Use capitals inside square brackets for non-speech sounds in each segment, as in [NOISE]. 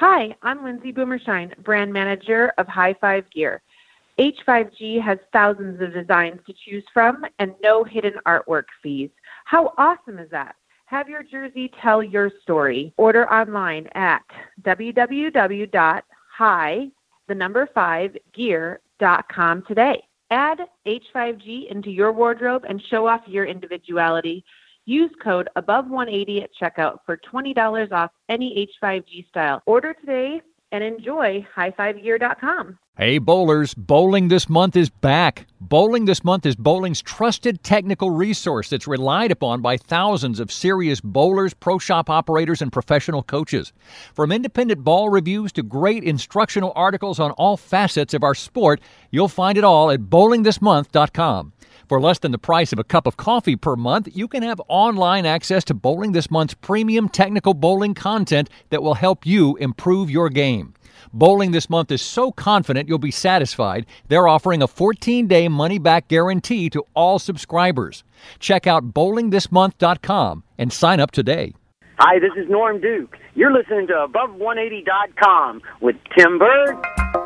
Hi, I'm Lindsay Boomershine, brand manager of High Five Gear. H5G has thousands of designs to choose from and no hidden artwork fees. How awesome is that? Have your jersey tell your story. Order online at www.high, the number 5 gear.com today. Add H5G into your wardrobe and show off your individuality. Use code above 180 at checkout for $20 off any H5G style. Order today and enjoy highfivegear.com. Hey, bowlers, bowling this month is back. Bowling this month is bowling's trusted technical resource that's relied upon by thousands of serious bowlers, pro shop operators, and professional coaches. From independent ball reviews to great instructional articles on all facets of our sport, you'll find it all at bowlingthismonth.com. For less than the price of a cup of coffee per month, you can have online access to Bowling This Month's premium technical bowling content that will help you improve your game. Bowling This Month is so confident you'll be satisfied, they're offering a 14 day money back guarantee to all subscribers. Check out bowlingthismonth.com and sign up today. Hi, this is Norm Duke. You're listening to Above180.com with Tim Berg.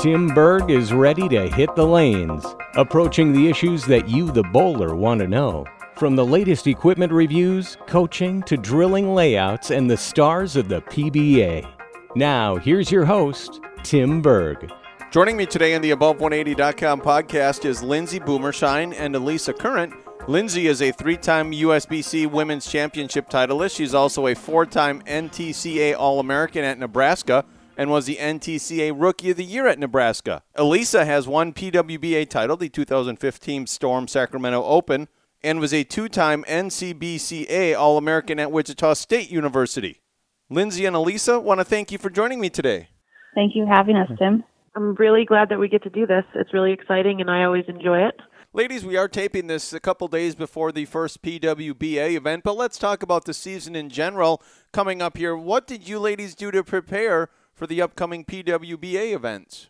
Tim Berg is ready to hit the lanes, approaching the issues that you, the bowler, want to know. From the latest equipment reviews, coaching, to drilling layouts, and the stars of the PBA. Now, here's your host, Tim Berg. Joining me today on the Above180.com podcast is Lindsay Boomershine and Elysia Current. Lindsay is a three time USBC Women's Championship titleist. She's also a four time NTCA All American at Nebraska and was the NTCA Rookie of the Year at Nebraska. Elysia has one PWBA title, the 2015 Storm Sacramento Open, and was a two time NCBCA All American at Wichita State University. Lindsay and Elysia, want to thank you for joining me today. Thank you for having us, Tim. I'm really glad that we get to do this. It's really exciting and I always enjoy it. Ladies, we are taping this a couple days before the first PWBA event, but let's talk about the season in general coming up here. What did you ladies do to prepare for the upcoming PWBA events?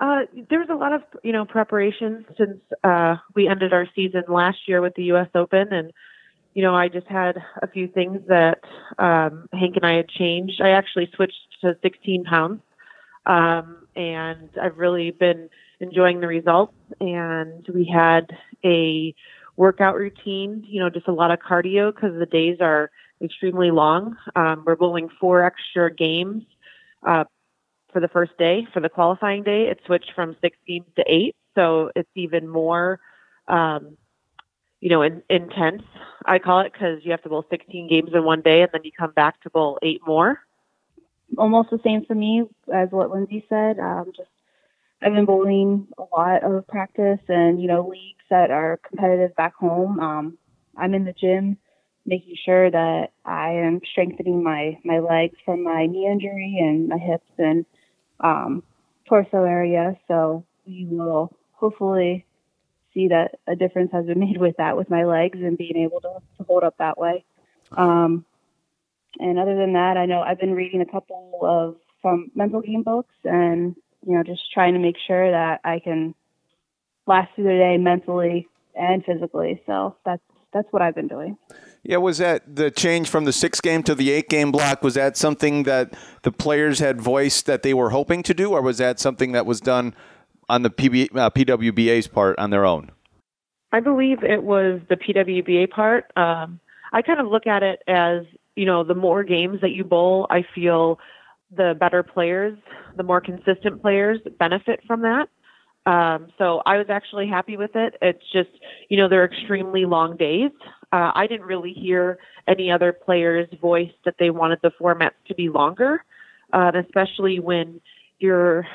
Uh, there was a lot of you know preparation since uh, we ended our season last year with the U.S. Open, and you know I just had a few things that um, Hank and I had changed. I actually switched to 16 pounds, um, and I've really been enjoying the results. And we had a workout routine, you know, just a lot of cardio because the days are extremely long. Um, we're bowling four extra games uh, for the first day. For the qualifying day, it switched from six games to eight, so it's even more, um, you know, in, intense. I call it because you have to bowl 16 games in one day, and then you come back to bowl eight more. Almost the same for me as what Lindsay said. Um, just I've been bowling a lot of practice and you know leagues that are competitive back home. Um, I'm in the gym making sure that I am strengthening my my legs from my knee injury and my hips and um, torso area. So we will hopefully see that a difference has been [LAUGHS] made with that with my legs and being able to, to hold up that way. Um, and other than that, I know I've been reading a couple of some mental game books and you know just trying to make sure that I can last through the day mentally and physically. So that's that's what I've been doing. Yeah, was that the change from the six game to the eight game block? Was that something that the players had voiced that they were hoping to do, or was that something that was done on the PB, uh, PWBA's part on their own? I believe it was the PWBA part. Um, I kind of look at it as you know, the more games that you bowl, I feel the better players, the more consistent players benefit from that. Um, so I was actually happy with it. It's just, you know, they're extremely long days. Uh, I didn't really hear any other players voice that they wanted the formats to be longer, uh, especially when you're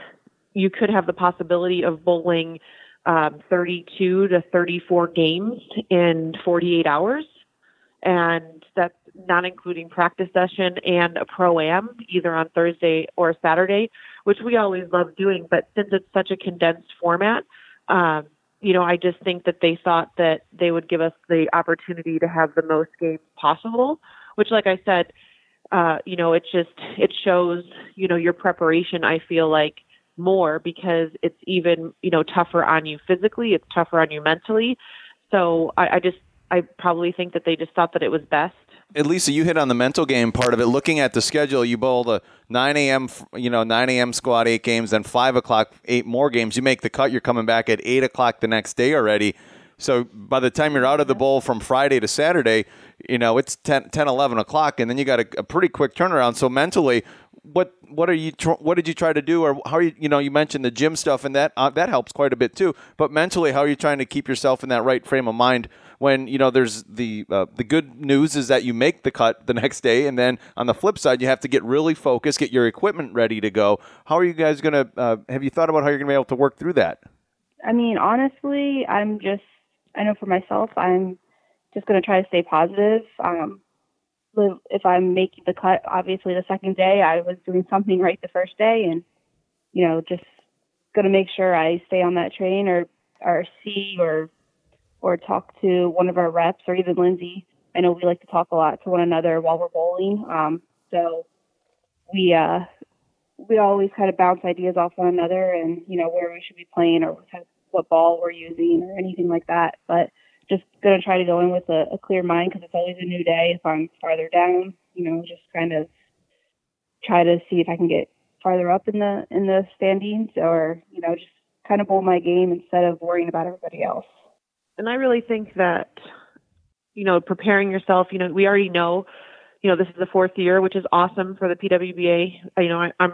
you could have the possibility of bowling um, 32 to 34 games in 48 hours, and that's not including practice session and a pro am either on Thursday or Saturday which we always love doing. But since it's such a condensed format, um, you know, I just think that they thought that they would give us the opportunity to have the most games possible, which, like I said, uh, you know, it just it shows, you know, your preparation. I feel like more because it's even, you know, tougher on you physically. It's tougher on you mentally. So I, I just, I probably think that they just thought that it was best Elysia, you hit on the mental game part of it. Looking at the schedule, you bowl the 9 a.m. you know 9 a.m. squad eight games, then five o'clock eight more games. You make the cut, you're coming back at eight o'clock the next day already. So by the time you're out of the bowl from Friday to Saturday, you know it's 10, 10 11 o'clock, and then you got a, a pretty quick turnaround. So mentally, what what are you tr- what did you try to do, or how are you? You know, you mentioned the gym stuff, and that uh, that helps quite a bit too. But mentally, how are you trying to keep yourself in that right frame of mind? When you know there's the uh, the good news is that you make the cut the next day, and then on the flip side, you have to get really focused, get your equipment ready to go. How are you guys gonna? Uh, have you thought about how you're gonna be able to work through that? I mean, honestly, I'm just I know for myself, I'm just going to try to stay positive. Um, if I'm making the cut, obviously the second day I was doing something right the first day, and you know, just going to make sure I stay on that train or or see or or talk to one of our reps or even Lindsay. I know we like to talk a lot to one another while we're bowling. Um, so we uh, we always kind of bounce ideas off one another, and you know where we should be playing or what ball we're using or anything like that. But just gonna try to go in with a, a clear mind because it's always a new day. If I'm farther down, you know, just kind of try to see if I can get farther up in the in the standings, or you know, just kind of bowl my game instead of worrying about everybody else. And I really think that you know, preparing yourself. You know, we already know. You know, this is the fourth year, which is awesome for the PWBA. You know, I, I'm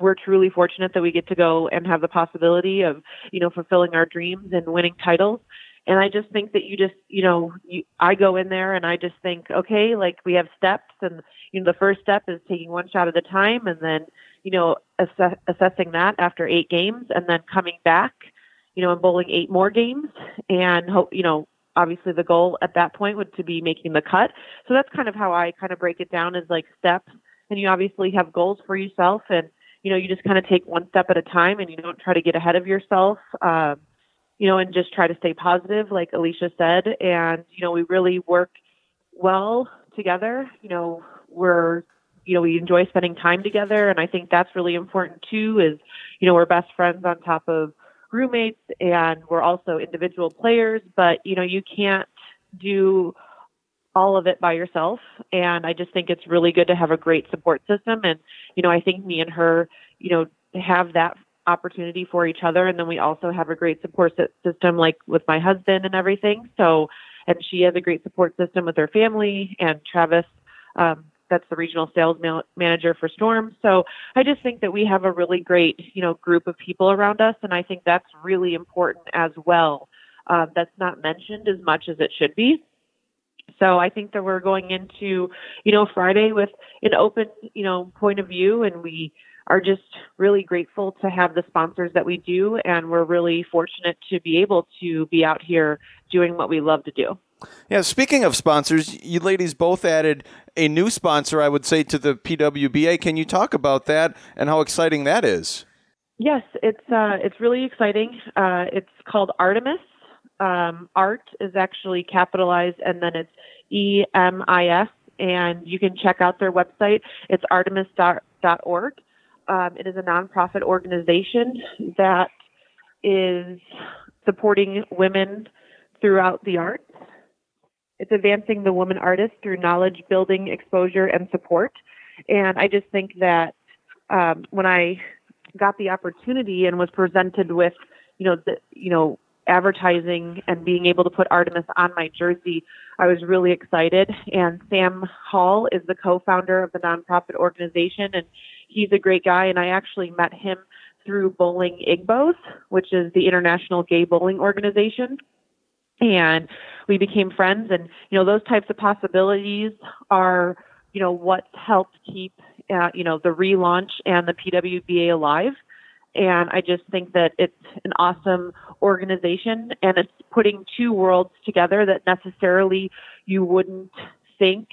we're truly fortunate that we get to go and have the possibility of, you know, fulfilling our dreams and winning titles. And I just think that you just, you know, you, I go in there and I just think, okay, like we have steps, and you know, the first step is taking one shot at a time, and then, you know, ass- assessing that after eight games, and then coming back, you know, and bowling eight more games, and hope, you know, obviously the goal at that point would to be making the cut. So that's kind of how I kind of break it down as like steps, and you obviously have goals for yourself, and you know, you just kind of take one step at a time and you don't try to get ahead of yourself, um, you know, and just try to stay positive, like Elysia said. And, you know, we really work well together. You know, we're, you know, we enjoy spending time together. And I think that's really important too, is, you know, we're best friends on top of roommates and we're also individual players, but, you know, you can't do all of it by yourself. And I just think it's really good to have a great support system. And, you know, I think me and her, you know, have that opportunity for each other. And then we also have a great support system, like with my husband and everything. So, and she has a great support system with her family and Travis. Um, that's the regional sales ma- manager for Storm. So I just think that we have a really great, you know, group of people around us, and I think that's really important as well. Uh, that's not mentioned as much as it should be. So I think that we're going into, you know, Friday with an open, you know, point of view and we are just really grateful to have the sponsors that we do and we're really fortunate to be able to be out here doing what we love to do. Yeah, speaking of sponsors, you ladies both added a new sponsor, I would say, to the PWBA. Can you talk about that and how exciting that is? Yes, it's uh, it's really exciting. Uh, it's called Artemis, um, art is actually capitalized and then it's E M I S, and you can check out their website. It's artemis.org. Um, it is a nonprofit organization that is supporting women throughout the arts. It's advancing the woman artist through knowledge building, exposure, and support. And I just think that um, when I got the opportunity and was presented with, you know, the, you know, advertising and being able to put Artemis on my jersey, I was really excited. And Sam Hall is the co-founder of the nonprofit organization, and he's a great guy. And I actually met him through Bowling IGBOs, which is the International Gay Bowling Organization. And we became friends, and you know those types of possibilities are, you know, what helped keep, uh, you know, the relaunch and the PWBA alive and I just think that it's an awesome organization and it's putting two worlds together that necessarily you wouldn't think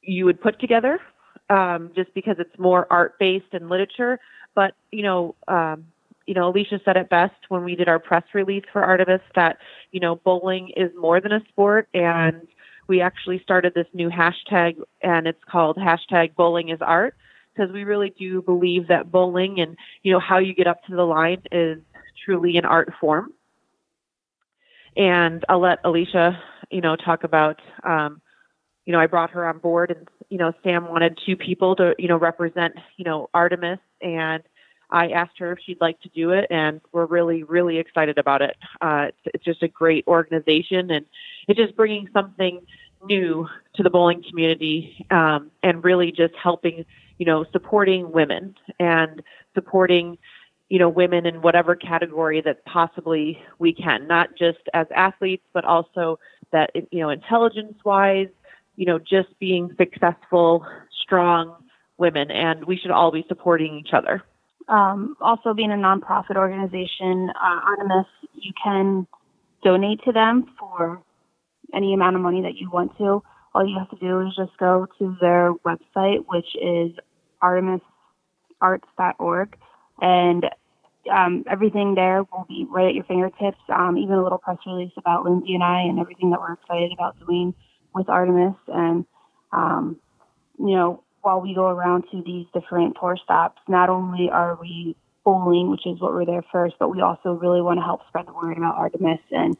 you would put together um, just because it's more art based and literature. But, you know, um, you know, Elysia said it best when we did our press release for Artemis that, you know, bowling is more than a sport and we actually started this new hashtag and it's called hashtag bowling is art because we really do believe that bowling and you know how you get up to the line is truly an art form. And I'll let Elysia, you know, talk about um, you know, I brought her on board and, you know, Sam wanted two people to, you know, represent, you know, Artemis and I asked her if she'd like to do it and we're really, really excited about it. Uh, it's, it's just a great organization and it's just bringing something new to the bowling community um, and really just helping, you know, supporting women and supporting, you know, women in whatever category that possibly we can, not just as athletes, but also that, you know, intelligence wise, you know, just being successful, strong women. And we should all be supporting each other. Um, also, being a nonprofit organization, uh, Artemis, you can donate to them for any amount of money that you want to. All you have to do is just go to their website, which is artemisarts.org, and um, everything there will be right at your fingertips. Um, even a little press release about Lindsay and I and everything that we're excited about doing with Artemis. And, um, you know, while we go around to these different tour stops, not only are we bowling, which is what we're there first, but we also really want to help spread the word about Artemis and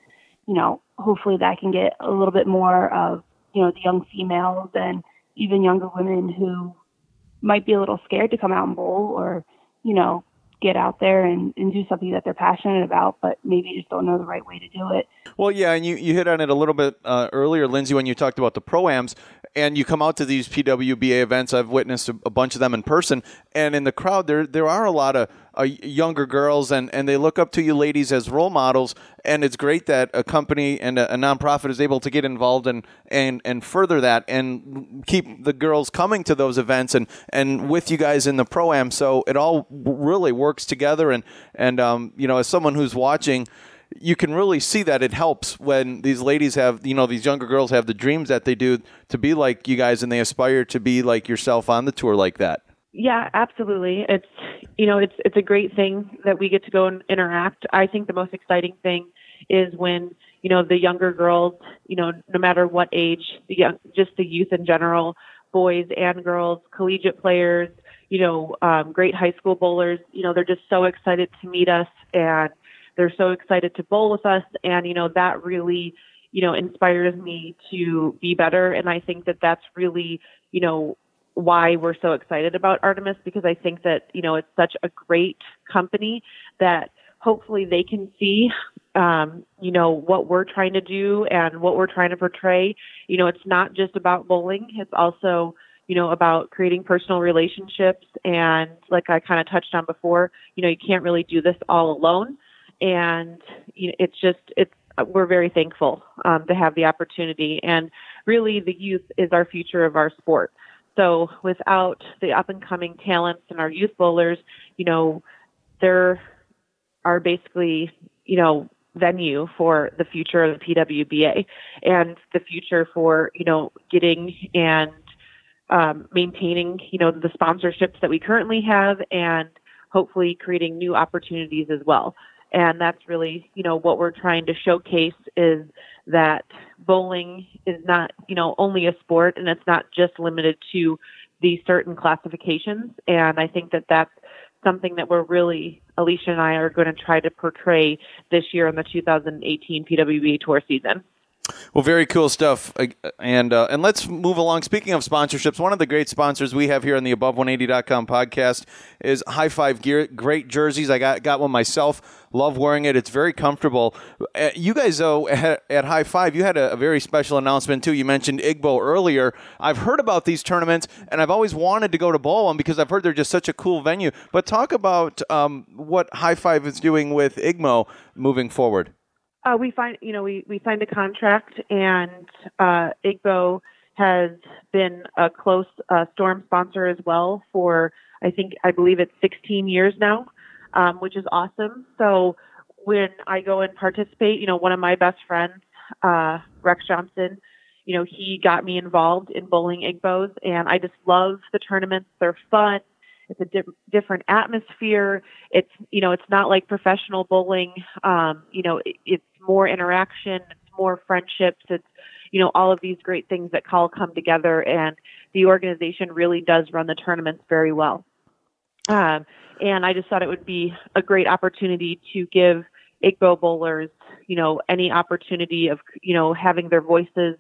you know, hopefully that can get a little bit more of, you know, the young females and even younger women who might be a little scared to come out and bowl or, you know, get out there and, and do something that they're passionate about, but maybe just don't know the right way to do it. Well, yeah, and you, you hit on it a little bit uh, earlier, Lindsay, when you talked about the pro-ams, and you come out to these PWBA events. I've witnessed a, a bunch of them in person, and in the crowd, there there are a lot of uh, younger girls, and, and they look up to you ladies as role models. And it's great that a company and a, a nonprofit is able to get involved and, and, and further that and keep the girls coming to those events and, and with you guys in the pro am. So it all really works together. And and um, you know, as someone who's watching you can really see that it helps when these ladies have, you know, these younger girls have the dreams that they do to be like you guys and they aspire to be like yourself on the tour like that. Yeah, absolutely. It's you know, it's it's a great thing that we get to go and interact. I think the most exciting thing is when, you know, the younger girls, you know, no matter what age, the young, just the youth in general, boys and girls, collegiate players, you know, um, great high school bowlers, you know, they're just so excited to meet us and they're so excited to bowl with us. And, you know, that really, you know, inspires me to be better. And I think that that's really, you know, why we're so excited about Artemis because I think that, you know, it's such a great company that hopefully they can see um, you know, what we're trying to do and what we're trying to portray. You know, it's not just about bowling, it's also, you know, about creating personal relationships. And like I kind of touched on before, you know, you can't really do this all alone and you know, it's just it's we're very thankful um, to have the opportunity. And really, the youth is our future of our sport. So without the up and coming talents and our youth bowlers, you know, there are our basically you know venue for the future of the PWBA and the future for you know getting and um, maintaining you know the sponsorships that we currently have and hopefully creating new opportunities as well and that's really you know what we're trying to showcase is that bowling is not you know only a sport and it's not just limited to these certain classifications. And i think that that's something that we're really elysia and i are going to try to portray this year in the 2018 pwba tour season well, very cool stuff. And uh, and let's move along. Speaking of sponsorships, one of the great sponsors we have here on the Above180.com podcast is High Five Gear. Great jerseys. I got got one myself. Love wearing it. It's very comfortable. Uh, you guys, though, at, at High Five, you had a, a, very special announcement too. You mentioned IGBO earlier. I've heard about these tournaments, and I've always wanted to go to bowl them because I've heard they're just such a cool venue. But talk about um, what High Five is doing with IGBO moving forward. Uh, we find, you know, we, we signed a contract, and uh, IGBO has been a close uh, storm sponsor as well for, I think, I believe it's 16 years now, um, which is awesome. So when I go and participate, you know, one of my best friends, uh, Rex Johnson, you know, he got me involved in bowling IGBOs, and I just love the tournaments. They're fun. It's a di- different atmosphere. It's you know it's not like professional bowling. Um, you know it, it's more interaction. It's more friendships. It's you know all of these great things that all come together, and the organization really does run the tournaments very well. Um, and I just thought it would be a great opportunity to give IGBO bowlers, you know, any opportunity of, you know, having their voices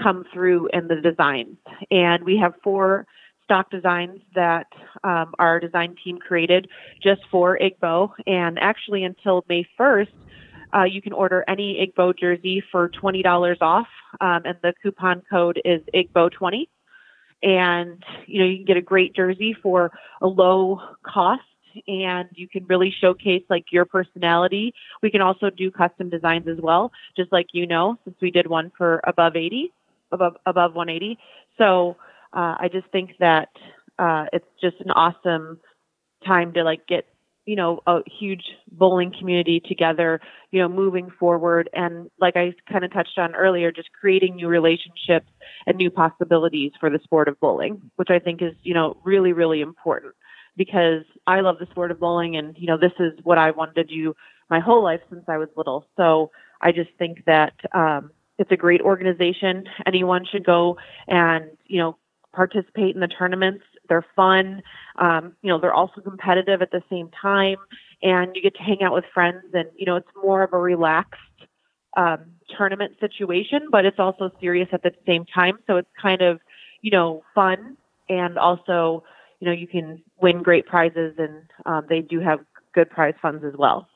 come through in the designs. And we have four stock designs that um, our design team created just for IGBO. And actually, until May 1st, uh, you can order any IGBO jersey for $20 off, um, and the coupon code is IGBO20. And you know you can get a great jersey for a low cost, and you can really showcase like your personality. We can also do custom designs as well, just like you know, since we did one for above 80, above above 180. So uh, I just think that uh, it's just an awesome time to like get you know a huge bowling community together you know moving forward and like i kind of touched on earlier just creating new relationships and new possibilities for the sport of bowling which i think is you know really really important because i love the sport of bowling and you know this is what i wanted to do my whole life since i was little so i just think that um, it's a great organization anyone should go and you know participate in the tournaments. They're fun. Um, you know, they're also competitive at the same time, and you get to hang out with friends. And you know, it's more of a relaxed um, tournament situation, but it's also serious at the same time. So it's kind of, you know, fun, and also, you know, you can win great prizes, and um, they do have good prize funds as well.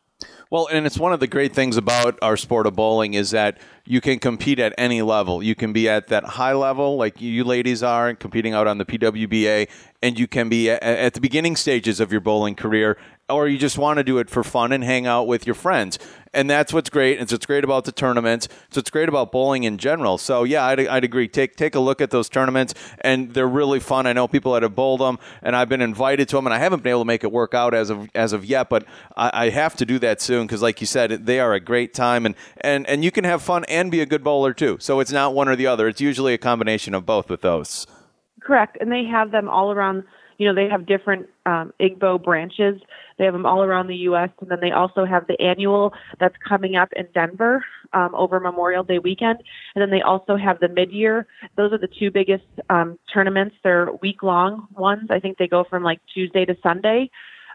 Well, and it's one of the great things about our sport of bowling is that you can compete at any level. You can be at that high level, like you ladies are, competing out on the PWBA, and you can be at, the beginning stages of your bowling career, or you just want to do it for fun and hang out with your friends and that's what's great. And so It's great about the tournaments. So it's great about bowling in general. So yeah, I'd, I'd agree. Take take a look at those tournaments, and they're really fun. I know people that have bowled them, and I've been invited to them, and I haven't been able to make it work out as of as of yet, but I, I have to do that soon because, like you said, they are a great time, and and and you can have fun and be a good bowler too. So it's not one or the other. It's usually a combination of both with those. Correct, and they have them all around you know, they have different um, IGBO branches. They have them all around the U.S. And then they also have the annual that's coming up in Denver um, over Memorial Day weekend. And then they also have the mid-year. Those are the two biggest um, tournaments. They're week-long ones. I think they go from like Tuesday to Sunday.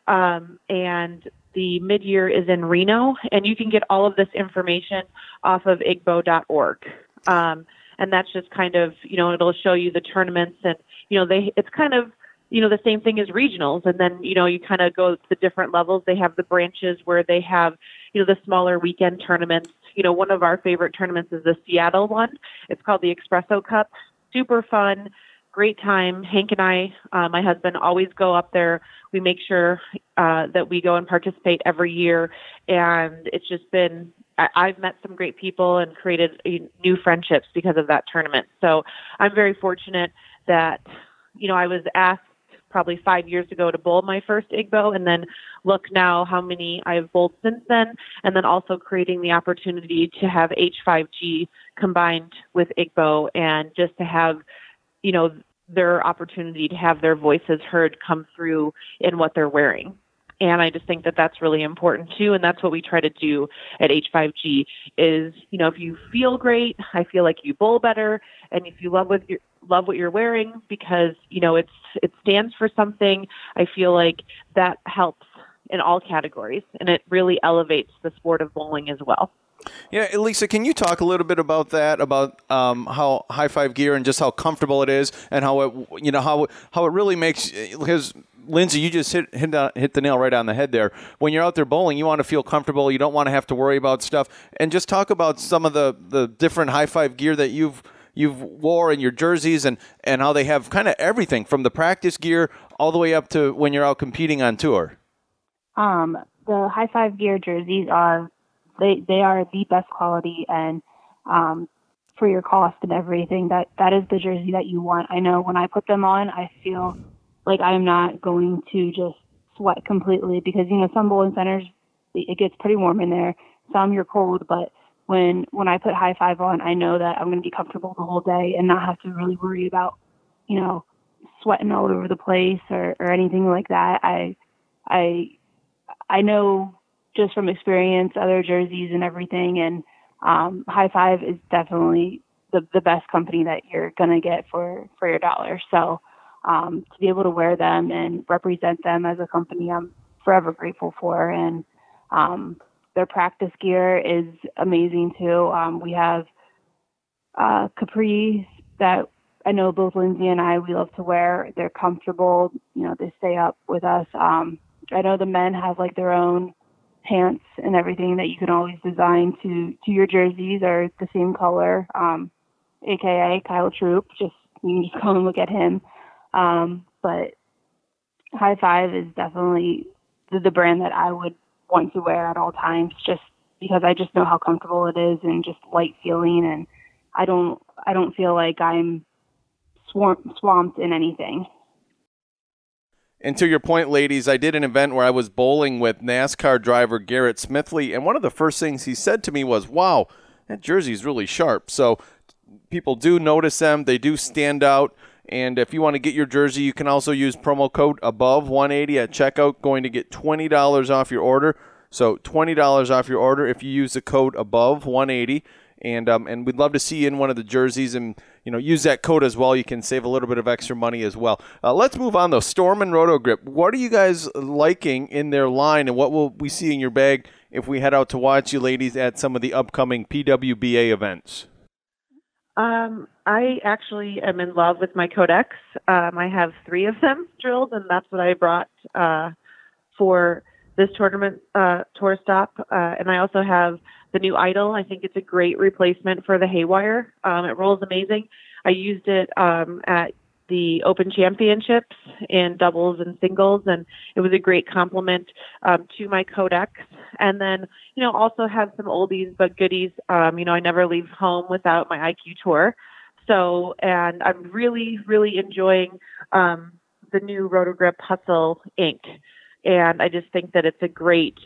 Um, and the mid-year is in Reno. And you can get all of this information off of igbo.org. Um, and that's just kind of, you know, it'll show you the tournaments and, you know, they, it's kind of, you know, the same thing as regionals. And then, you know, you kind of go to different levels. They have the branches where they have, you know, the smaller weekend tournaments. You know, one of our favorite tournaments is the Seattle one. It's called the Espresso Cup. Super fun, great time. Hank and I, uh, my husband, always go up there. We make sure uh, that we go and participate every year. And it's just been I've met some great people and created new friendships because of that tournament. So I'm very fortunate that, you know, I was asked probably five years ago to bowl my first IGBO, and then look now how many I've bowled since then, and then also creating the opportunity to have H5G combined with IGBO and just to have, you know, their opportunity to have their voices heard come through in what they're wearing. And I just think that that's really important too. And that's what we try to do at H5G is, you know, if you feel great, I feel like you bowl better. And if you love with your, love what you're wearing because, you know, it's, it stands for something, I feel like that helps in all categories and it really elevates the sport of bowling as well. Yeah, Elysia, can you talk a little bit about that, about um, how high five gear and just how comfortable it is, and how it, you know, how how it really makes because Lindsay, you just hit hit, hit the nail right on the head there. When you're out there bowling, you want to feel comfortable. You don't want to have to worry about stuff. And just talk about some of the, the different high five gear that you've you've wore in your jerseys and, and how they have kind of everything from the practice gear all the way up to when you're out competing on tour. Um, the high five gear jerseys are they they are the best quality and um, for your cost and everything that that is the jersey that you want. I know when I put them on, I feel like I'm not going to just sweat completely because you know some bowling centers it gets pretty warm in there. Some you're cold, but when when I put high five on, I know that I'm going to be comfortable the whole day and not have to really worry about you know sweating all over the place or or anything like that. I I I know just from experience other jerseys and everything and um, high five is definitely the the best company that you're gonna get for for your dollar. So um, to be able to wear them and represent them as a company, I'm forever grateful for. And um, their practice gear is amazing too. Um, we have uh, capris that I know both Lindsay and I we love to wear. They're comfortable. You know, they stay up with us. Um, I know the men have like their own pants and everything that you can always design to to your jerseys are the same color. Um, aka Kyle Troup. Just you can just [LAUGHS] go and look at him. Um, but High Five is definitely the, the brand that I would want to wear at all times, just because I just know how comfortable it is and just light feeling, and I don't I don't feel like I'm swamp, swamped in anything. And to your point, ladies, I did an event where I was bowling with NASCAR driver Garrett Smithley, and one of the first things he said to me was, "Wow, that jersey's really sharp." So people do notice them; they do stand out. And if you want to get your jersey, you can also use promo code above 180 at checkout, going to get $20 off your order. So $20 off your order if you use the code above 180 and um, and we'd love to see you in one of the jerseys and you know use that code as well. You can save a little bit of extra money as well. Uh, let's move on though. Storm and Roto Grip. What are you guys liking in their line, and what will we see in your bag if we head out to watch you ladies at some of the upcoming PWBA events? Um, I actually am in love with my Codex. Um, I have three of them [LAUGHS] drilled, and that's what I brought uh, for this tournament uh, tour stop. Uh, and I also have the new Idol. I think it's a great replacement for the Haywire. Um, it rolls amazing. I used it um, at the Open Championships in doubles and singles, and it was a great complement um, to my Codex. And then, you know, also have some oldies but goodies. Um, you know, I never leave home without my IQ Tour. So, and I'm really, really enjoying um, the new Rotogrip Hustle Ink. And I just think that it's a great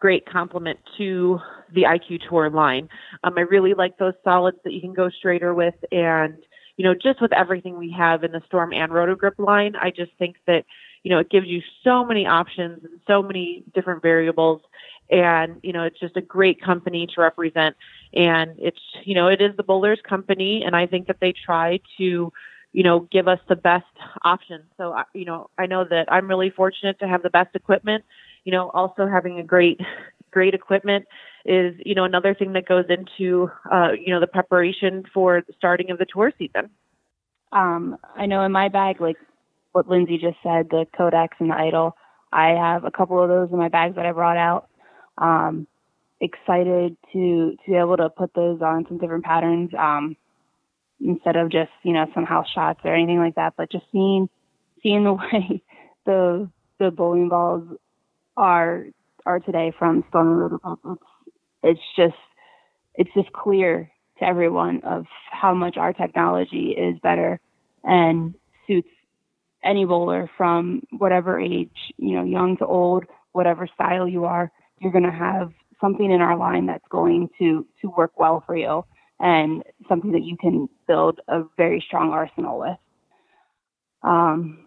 great complement to the IQ Tour line. Um, I really like those solids that you can go straighter with, and you know, just with everything we have in the Storm and Rotogrip line, I just think that you know it gives you so many options and so many different variables, and you know, it's just a great company to represent. And it's you know, it is the Bowlers company, and I think that they try to you know, give us the best options. So, you know, I know that I'm really fortunate to have the best equipment you know, also having a great, great equipment is, you know, another thing that goes into, uh, you know, the preparation for the starting of the tour season. Um, I know in my bag, like what Lindsay just said, the Codex and the Idol, I have a couple of those in my bags that I brought out. Um, excited to to be able to put those on some different patterns um, instead of just you know some house shots or anything like that. But just seeing seeing [LAUGHS] the way the the bowling balls are are today from Storm Road It's, it's just it's just clear to everyone of how much our technology is better and suits any bowler from whatever age, you know, young to old, whatever style you are, you're going to have something in our line that's going to to work well for you and something that you can build a very strong arsenal with. Um,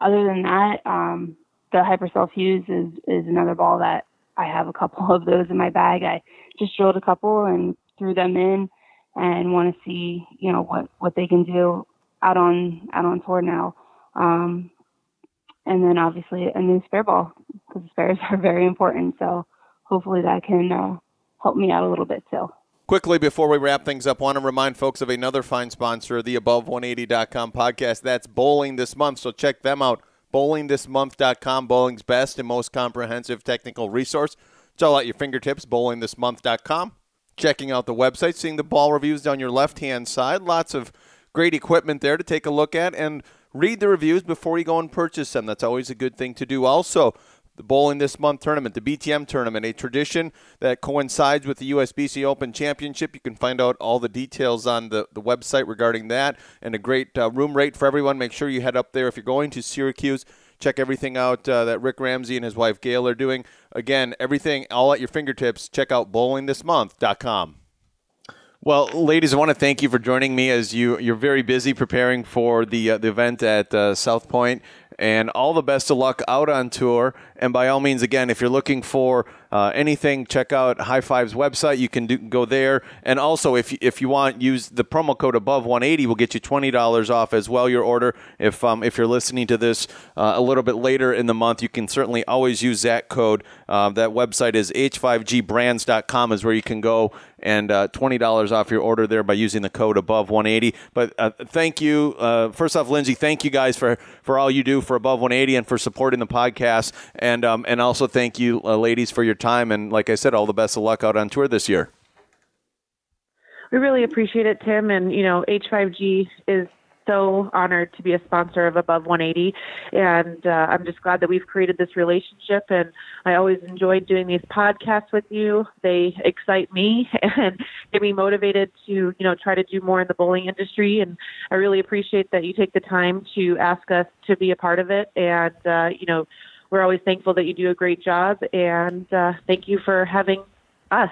other than that, um, the Hypercell Fuse is is another ball that I have a couple of those in my bag. I just drilled a couple and threw them in, and want to see you know what what they can do out on out on tour now. Um, and then obviously a new spare ball because spares [LAUGHS] are very important. So hopefully that can uh, help me out a little bit too. Quickly before we wrap things up, want to remind folks of another fine sponsor the Above180.com podcast. That's Bowling this month, so check them out bowlingthismonth.com, bowling's best and most comprehensive technical resource. It's all at your fingertips, bowlingthismonth.com. Checking out the website, seeing the ball reviews down your left hand side. Lots of great equipment there to take a look at and read the reviews before you go and purchase them. That's always a good thing to do. Also, the Bowling This Month tournament, the BTM tournament, a tradition that coincides with the USBC Open Championship. You can find out all the details on the, the website regarding that and a great uh, room rate for everyone. Make sure you head up there if you're going to Syracuse. Check everything out uh, that Rick Ramsey and his wife Gail are doing. Again, everything all at your fingertips. Check out bowlingthismonth.com. Well, ladies, I want to thank you for joining me as you you're very busy preparing for the uh, the event at uh, South Point and all the best of luck out on tour. And by all means, again, if you're looking for uh, anything, check out High Five's website. You can do, go there. And also, if, if you want, use the promo code above 180. We'll get you $20 off as well, your order. If, um, if you're listening to this uh, a little bit later in the month, you can certainly always use that code. Uh, that website is h5gbrands.com is where you can go and uh, $20 off your order there by using the code above 180. But uh, thank you. Uh, first off, Lindsay, thank you guys for, for all you do for above 180 and for supporting the podcast. And, um, and also thank you, uh, ladies, for your time. And like I said, all the best of luck out on tour this year. We really appreciate it, Tim. And, you know, H5G is so honored to be a sponsor of Above 180. And uh, I'm just glad that we've created this relationship. And I always enjoy doing these podcasts with you. They excite me [LAUGHS] and get me motivated to, you know, try to do more in the bowling industry. And I really appreciate that you take the time to ask us to be a part of it. And, uh, you know, we're always thankful that you do a great job. And uh, thank you for having us.